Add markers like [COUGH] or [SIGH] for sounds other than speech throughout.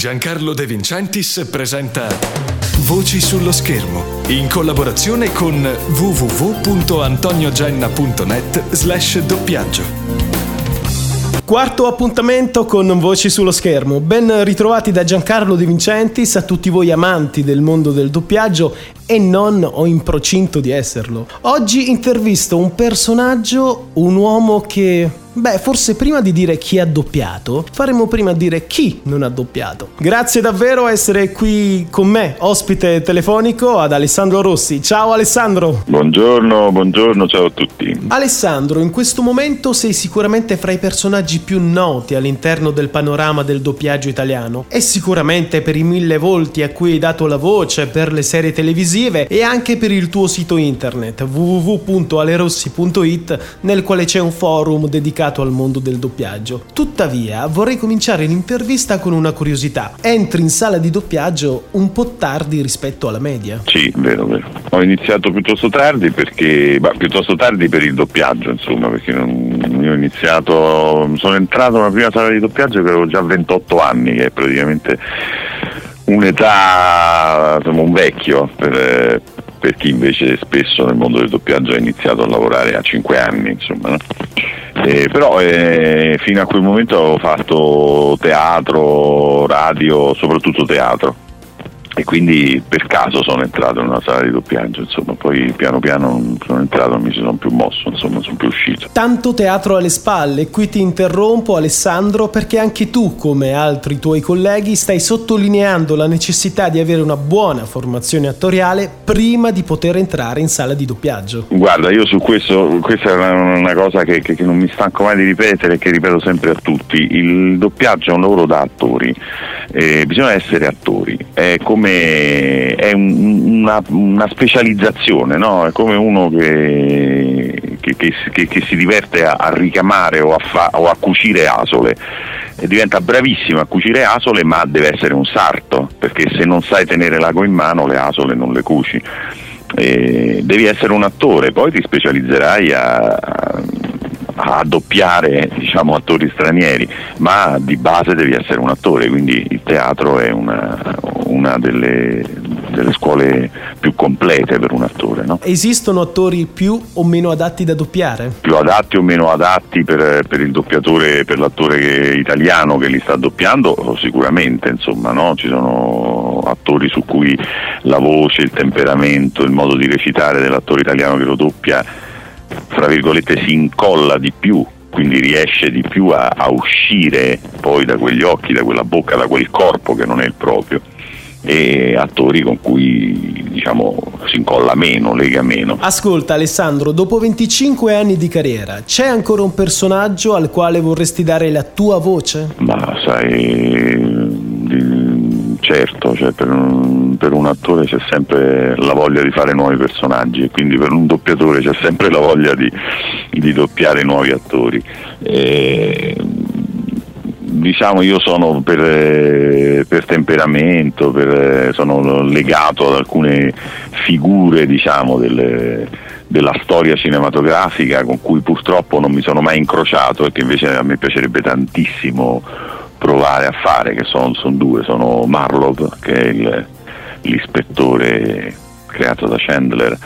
Giancarlo De Vincentis presenta Voci sullo schermo in collaborazione con www.antoniogenna.net slash doppiaggio. Quarto appuntamento con Voci sullo schermo. Ben ritrovati da Giancarlo De Vincentis a tutti voi amanti del mondo del doppiaggio e non o in procinto di esserlo. Oggi intervisto un personaggio, un uomo che Beh, forse prima di dire chi ha doppiato, faremo prima dire chi non ha doppiato. Grazie davvero a essere qui con me, ospite telefonico ad Alessandro Rossi. Ciao Alessandro. Buongiorno, buongiorno, ciao a tutti. Alessandro, in questo momento sei sicuramente fra i personaggi più noti all'interno del panorama del doppiaggio italiano e sicuramente per i mille volti a cui hai dato la voce per le serie televisive e anche per il tuo sito internet www.alerossi.it nel quale c'è un forum dedicato dedicato al mondo del doppiaggio. Tuttavia, vorrei cominciare l'intervista con una curiosità. Entri in sala di doppiaggio un po' tardi rispetto alla media. Sì, vero, vero. Ho iniziato piuttosto tardi perché, bah, piuttosto tardi per il doppiaggio, insomma, perché non, io ho iniziato, sono entrato nella prima sala di doppiaggio che avevo già 28 anni, che è praticamente un'età, insomma, un vecchio per, per chi invece spesso nel mondo del doppiaggio ha iniziato a lavorare a 5 anni, insomma, no? Eh, però eh, fino a quel momento avevo fatto teatro, radio, soprattutto teatro e quindi per caso sono entrato in una sala di doppiaggio, insomma, poi piano piano sono entrato e mi sono più mosso, insomma, sono più uscito. Tanto teatro alle spalle, qui ti interrompo Alessandro perché anche tu, come altri tuoi colleghi, stai sottolineando la necessità di avere una buona formazione attoriale prima di poter entrare in sala di doppiaggio. Guarda, io su questo, questa è una, una cosa che, che, che non mi stanco mai di ripetere e che ripeto sempre a tutti, il doppiaggio è un lavoro da attori, eh, bisogna essere attori, è come come è un, una, una, specializzazione, no? è come uno che, che, che, che si diverte a, a ricamare o a, fa, o a, cucire asole e diventa bravissimo a cucire asole ma deve essere un sarto perché se non sai tenere l'ago in mano le asole non le cuci. E devi essere un attore, poi ti specializzerai a, a doppiare diciamo, attori stranieri, ma di base devi essere un attore, quindi il teatro è una, una delle, delle, scuole più complete per un attore. No? Esistono attori più o meno adatti da doppiare? Più adatti o meno adatti per, per il doppiatore, per l'attore che, italiano che li sta doppiando? Sicuramente, insomma, no? ci sono attori su cui la voce, il temperamento, il modo di recitare dell'attore italiano che lo doppia, fra virgolette, si incolla di più quindi riesce di più a, a, uscire poi da quegli occhi, da quella bocca, da quel corpo che non è il proprio e attori con cui diciamo si incolla meno, lega meno. Ascolta Alessandro, dopo 25 anni di carriera, c'è ancora un personaggio al quale vorresti dare la tua voce? Ma sai, certo, cioè per, un, per, un, attore c'è sempre la voglia di fare nuovi personaggi e quindi per un doppiatore c'è sempre la voglia di, di doppiare nuovi attori. E, diciamo io sono per, per temperamento, per, sono legato ad alcune figure diciamo, delle, della storia cinematografica con cui purtroppo non mi sono mai incrociato e che invece a me piacerebbe tantissimo provare a fare, che sono, sono due, sono Marlowe che è il, l'ispettore creato da Chandler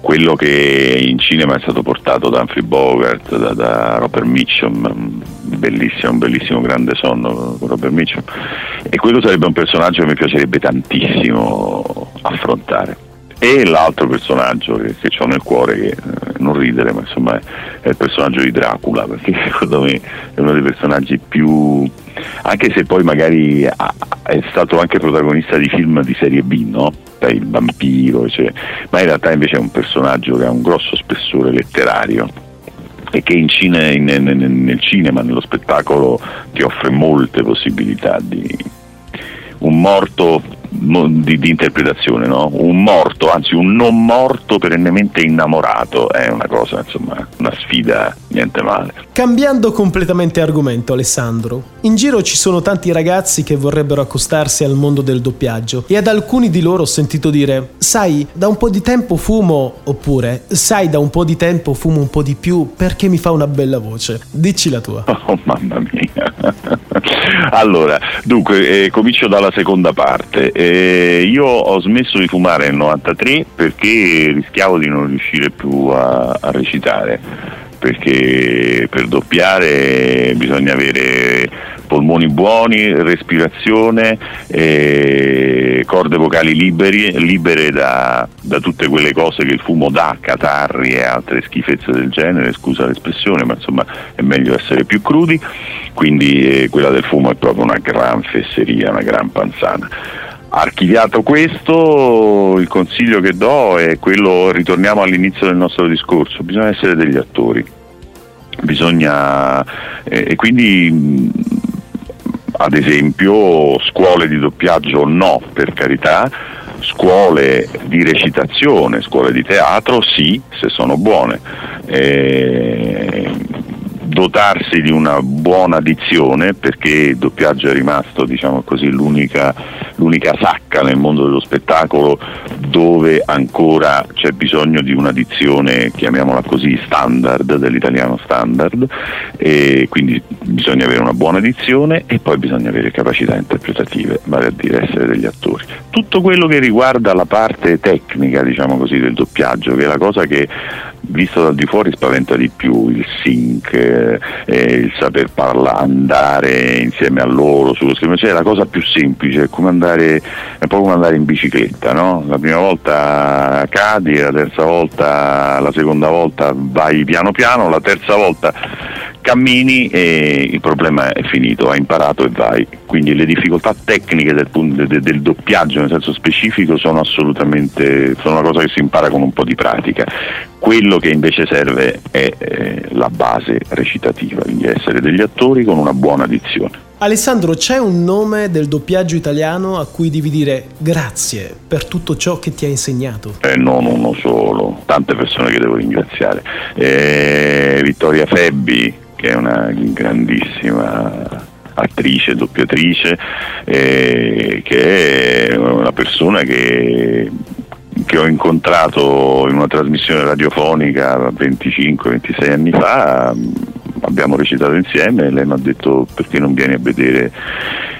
quello che in cinema è stato portato da Humphrey Bogart, da, da Robert Mitchum, bellissimo, un bellissimo grande sonno con Robert Mitchum, e quello sarebbe un personaggio che mi piacerebbe tantissimo affrontare. E l'altro personaggio che, che ho nel cuore, che eh, non ridere, ma insomma è, il personaggio di Dracula, perché [LAUGHS] secondo me è uno dei personaggi più... anche se poi magari è stato anche protagonista di film di serie B, no? il vampiro, cioè, ma in realtà invece è un personaggio che ha un grosso spessore letterario e che in cine, in, nel, nel cinema, nello spettacolo ti offre molte possibilità di un morto di, di interpretazione, no? un morto, anzi un non morto perennemente innamorato, è una cosa, insomma, una sfida niente male. Cambiando completamente argomento, Alessandro, in giro ci sono tanti ragazzi che vorrebbero accostarsi al mondo del doppiaggio e ad alcuni di loro ho sentito dire, sai, da un po' di tempo fumo, oppure, sai, da un po' di tempo fumo un po' di più perché mi fa una bella voce. Dici la tua. [LAUGHS] Oh mamma mia. [LAUGHS] allora, dunque, eh, comincio dalla seconda parte. Eh, io ho smesso di fumare nel 93 perché rischiavo di non riuscire più a, a recitare perché per doppiare bisogna avere polmoni buoni, respirazione, eh, corde vocali liberi, libere da, da, tutte quelle cose che il fumo dà, catarri e altre schifezze del genere, scusa l'espressione, ma insomma è meglio essere più crudi, quindi eh, quella del fumo è proprio una gran fesseria, una gran panzana. Archiviato questo, il consiglio che do è quello, ritorniamo all'inizio del nostro discorso, bisogna essere degli attori, bisogna eh, e quindi ad esempio scuole di doppiaggio no, per carità, scuole di recitazione, scuole di teatro sì, se sono buone. Eh, dotarsi di una buona dizione perché il doppiaggio è rimasto diciamo così, l'unica, l'unica, sacca nel mondo dello spettacolo dove ancora c'è bisogno di una dizione, chiamiamola così, standard, dell'italiano standard, e quindi bisogna avere una buona dizione e poi bisogna avere capacità interpretative, vale a dire essere degli attori. Tutto quello che riguarda la parte tecnica, diciamo così, del doppiaggio, che è la cosa che visto da di fuori spaventa di più il sync, eh, il saper parlare, andare insieme a loro sullo schermo, cioè la cosa più semplice, è, andare, è un po' come andare in bicicletta, no? la prima volta cadi, la terza volta, la seconda volta vai piano piano, la terza volta cammini e il problema è finito, hai imparato e vai. Quindi le difficoltà tecniche del, del, del, doppiaggio nel senso specifico sono assolutamente sono una cosa che si impara con un po' di pratica. Quello che invece serve è eh, la base recitativa, quindi essere degli attori con una buona dizione. Alessandro, c'è un nome del doppiaggio italiano a cui devi dire grazie per tutto ciò che ti ha insegnato? Eh, non uno solo, tante persone che devo ringraziare. Eh, Vittoria Febbi, che è una grandissima attrice, doppiatrice, eh, che è una persona che, che, ho incontrato in una trasmissione radiofonica 25-26 anni fa, abbiamo recitato insieme e lei mi ha detto perché non vieni a vedere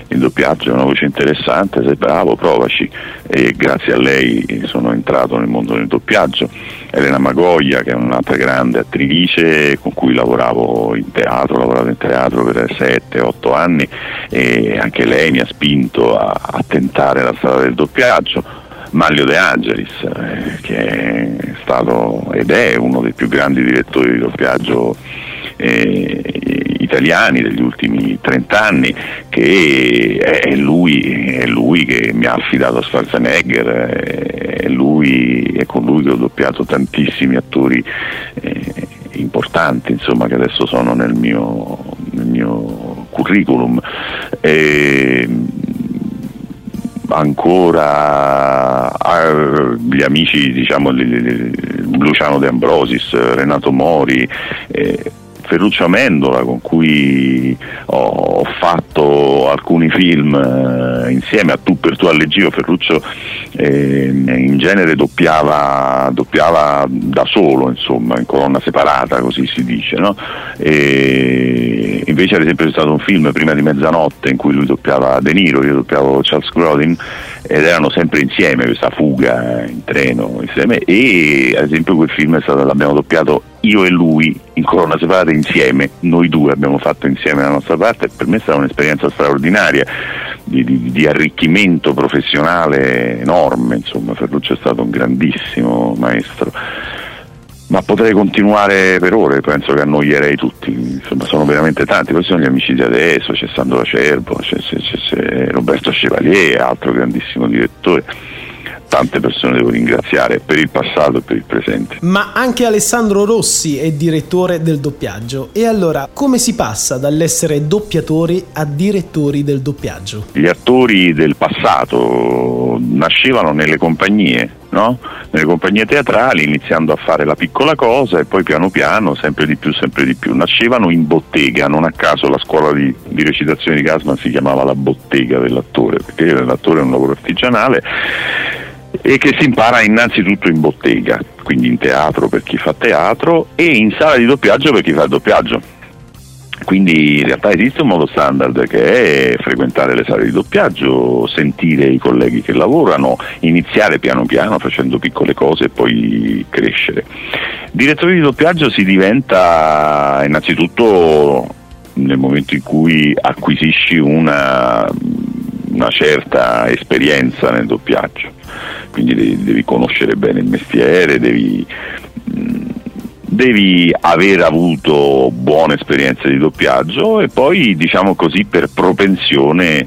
il doppiaggio, è una voce interessante, sei bravo, provaci. E grazie a lei sono entrato nel mondo del doppiaggio. Elena Magoglia che è un'altra grande attrice con cui lavoravo in teatro, lavorato in teatro per 7-8 anni e anche lei mi ha spinto a, a tentare la strada del doppiaggio. Maglio De Angelis, eh, che è stato ed è uno dei più grandi direttori di doppiaggio eh, italiani degli ultimi 30 anni, che è lui, è lui che mi ha affidato a Schwarzenegger, è, lui, è con lui che ho doppiato tantissimi attori eh, importanti insomma, che adesso sono nel mio, nel mio curriculum. E, ancora gli amici diciamo Luciano De Ambrosis, Renato Mori, eh, Ferruccio Amendola con cui ho fatto alcuni film eh, insieme a Tu per tu allegio Ferruccio eh, in genere doppiava, doppiava, da solo insomma in colonna separata così si dice no? invece ad esempio c'è stato un film prima di mezzanotte in cui lui doppiava De Niro io doppiavo Charles Grodin ed erano sempre insieme questa fuga in treno insieme e ad esempio quel film stato, l'abbiamo doppiato io e lui in colonna separata insieme, noi due abbiamo fatto insieme la nostra parte per me è stata un'esperienza straordinaria di, di, di arricchimento professionale enorme, insomma Ferruccio è stato un grandissimo maestro. Ma potrei continuare per ore, penso che annoierei tutti, insomma sono veramente tanti, questi sono gli amici di adesso, c'è Sandro Acerbo, c'è, c'è, c'è Roberto Chevalier, altro grandissimo direttore tante persone devo ringraziare per il passato e per il presente. Ma anche Alessandro Rossi è direttore del doppiaggio. E allora come si passa dall'essere doppiatori a direttori del doppiaggio? Gli attori del passato nascevano nelle compagnie no? nelle compagnie teatrali, iniziando a fare la piccola cosa e poi piano piano, sempre di più, sempre di più. Nascevano in bottega, non a caso la scuola di, di recitazione di Gasman si chiamava la bottega dell'attore, perché l'attore è un lavoro artigianale e che si impara innanzitutto in bottega, quindi in teatro per chi fa teatro e in sala di doppiaggio per chi fa il doppiaggio quindi in realtà esiste un modo standard che è frequentare le sale di doppiaggio, sentire i colleghi che lavorano, iniziare piano piano facendo piccole cose e poi crescere. Direttore di doppiaggio si diventa innanzitutto nel momento in cui acquisisci una, una certa esperienza nel doppiaggio, quindi devi, devi conoscere bene il mestiere, devi devi aver avuto buone esperienze di doppiaggio e poi diciamo così per propensione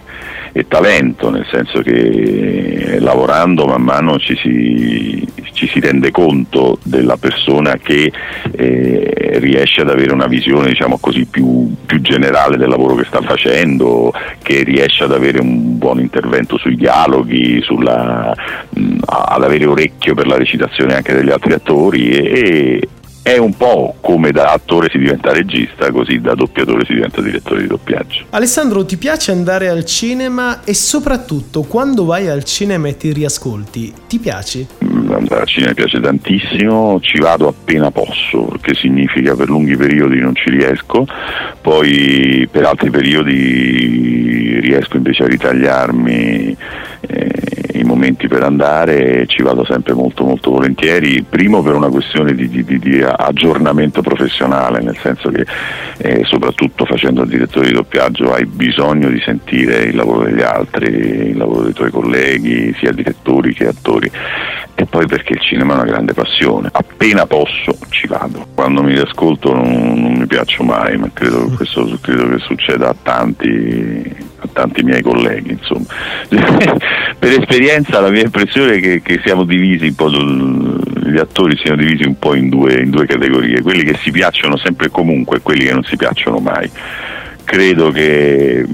e talento, nel senso che lavorando man mano ci si, ci si rende conto della persona che eh, riesce ad avere una visione diciamo così, più, più, generale del lavoro che sta facendo, che riesce ad avere un buon intervento sui dialoghi, sulla, mh, ad avere orecchio per la recitazione anche degli altri attori e, è un po' come da attore si diventa regista, così da doppiatore si diventa direttore di doppiaggio. Alessandro, ti piace andare al cinema e soprattutto quando vai al cinema e ti riascolti, ti piace? Andare al cinema piace tantissimo, ci vado appena posso, che significa per lunghi periodi non ci riesco, poi per altri periodi riesco invece a ritagliarmi. Eh, momenti per andare ci vado sempre molto molto volentieri, primo per una questione di, di, di aggiornamento professionale, nel senso che eh, soprattutto facendo il direttore di doppiaggio hai bisogno di sentire il lavoro degli altri, il lavoro dei tuoi colleghi, sia direttori che attori e poi perché il cinema è una grande passione, appena posso ci vado, quando mi riascolto non, non mi piaccio mai, ma credo, questo credo che succeda a tanti a tanti miei colleghi. Insomma. [LAUGHS] per esperienza la mia impressione è che, che siamo divisi un po', gli attori siano divisi un po' in due, in due categorie, quelli che si piacciono sempre e comunque e quelli che non si piacciono mai. Credo che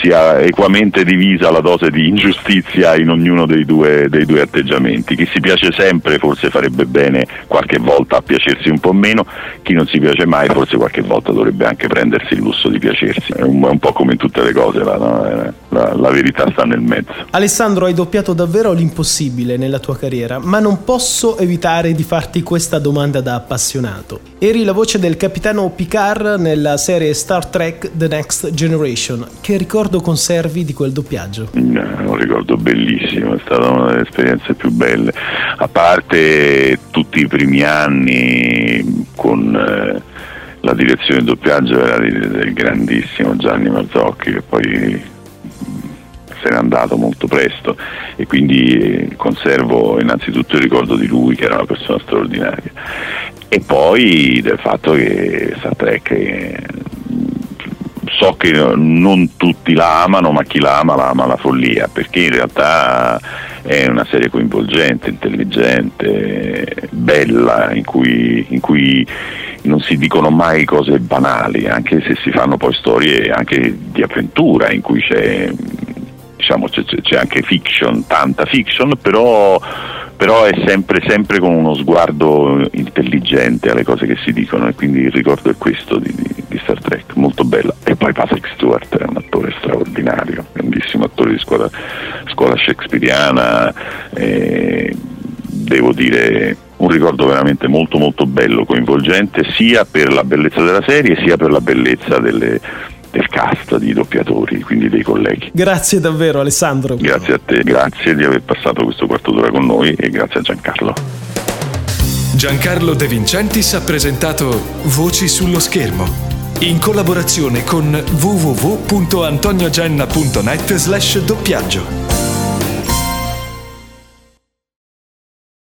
sia equamente divisa la dose di ingiustizia in ognuno dei due, dei due, atteggiamenti. Chi si piace sempre forse farebbe bene qualche volta a piacersi un po' meno, chi non si piace mai forse qualche volta dovrebbe anche prendersi il lusso di piacersi. È un, è un po' come in tutte le cose, la, la, la, la verità sta nel mezzo. Alessandro, hai doppiato davvero l'impossibile nella tua carriera, ma non posso evitare di farti questa domanda da appassionato. Eri la voce del capitano Picard nella serie Star Trek The Next Generation. Che ricordo conservi di quel doppiaggio? Un ricordo bellissimo, è stata una delle esperienze più belle. A parte tutti i primi anni con eh, la direzione del doppiaggio era del grandissimo Gianni Marzocchi che poi se n'è andato molto presto e quindi eh, conservo innanzitutto il ricordo di lui che era una persona straordinaria e poi del fatto che Star Trek eh, so che non tutti la amano, ma chi la ama la ama la follia, perché in realtà è una serie coinvolgente, intelligente, bella, in cui, in cui non si dicono mai cose banali, anche se si fanno poi storie anche di avventura, in cui c'è, diciamo, c'è, c'è anche fiction, tanta fiction, però però è sempre, sempre, con uno sguardo intelligente alle cose che si dicono e quindi il ricordo è questo di, di, di Star Trek, molto bella. Poi Patrick Stewart è un attore straordinario, grandissimo attore di scuola, scuola shakespeariana, eh, devo dire un ricordo veramente molto molto bello, coinvolgente sia per la bellezza della serie sia per la bellezza delle del cast di doppiatori, quindi dei colleghi. Grazie davvero Alessandro. Grazie a te, grazie di aver passato questo quarto d'ora con noi e grazie a Giancarlo. Giancarlo De Vincentis ha presentato Voci sullo schermo in collaborazione con www.antoniogenna.net slash doppiaggio.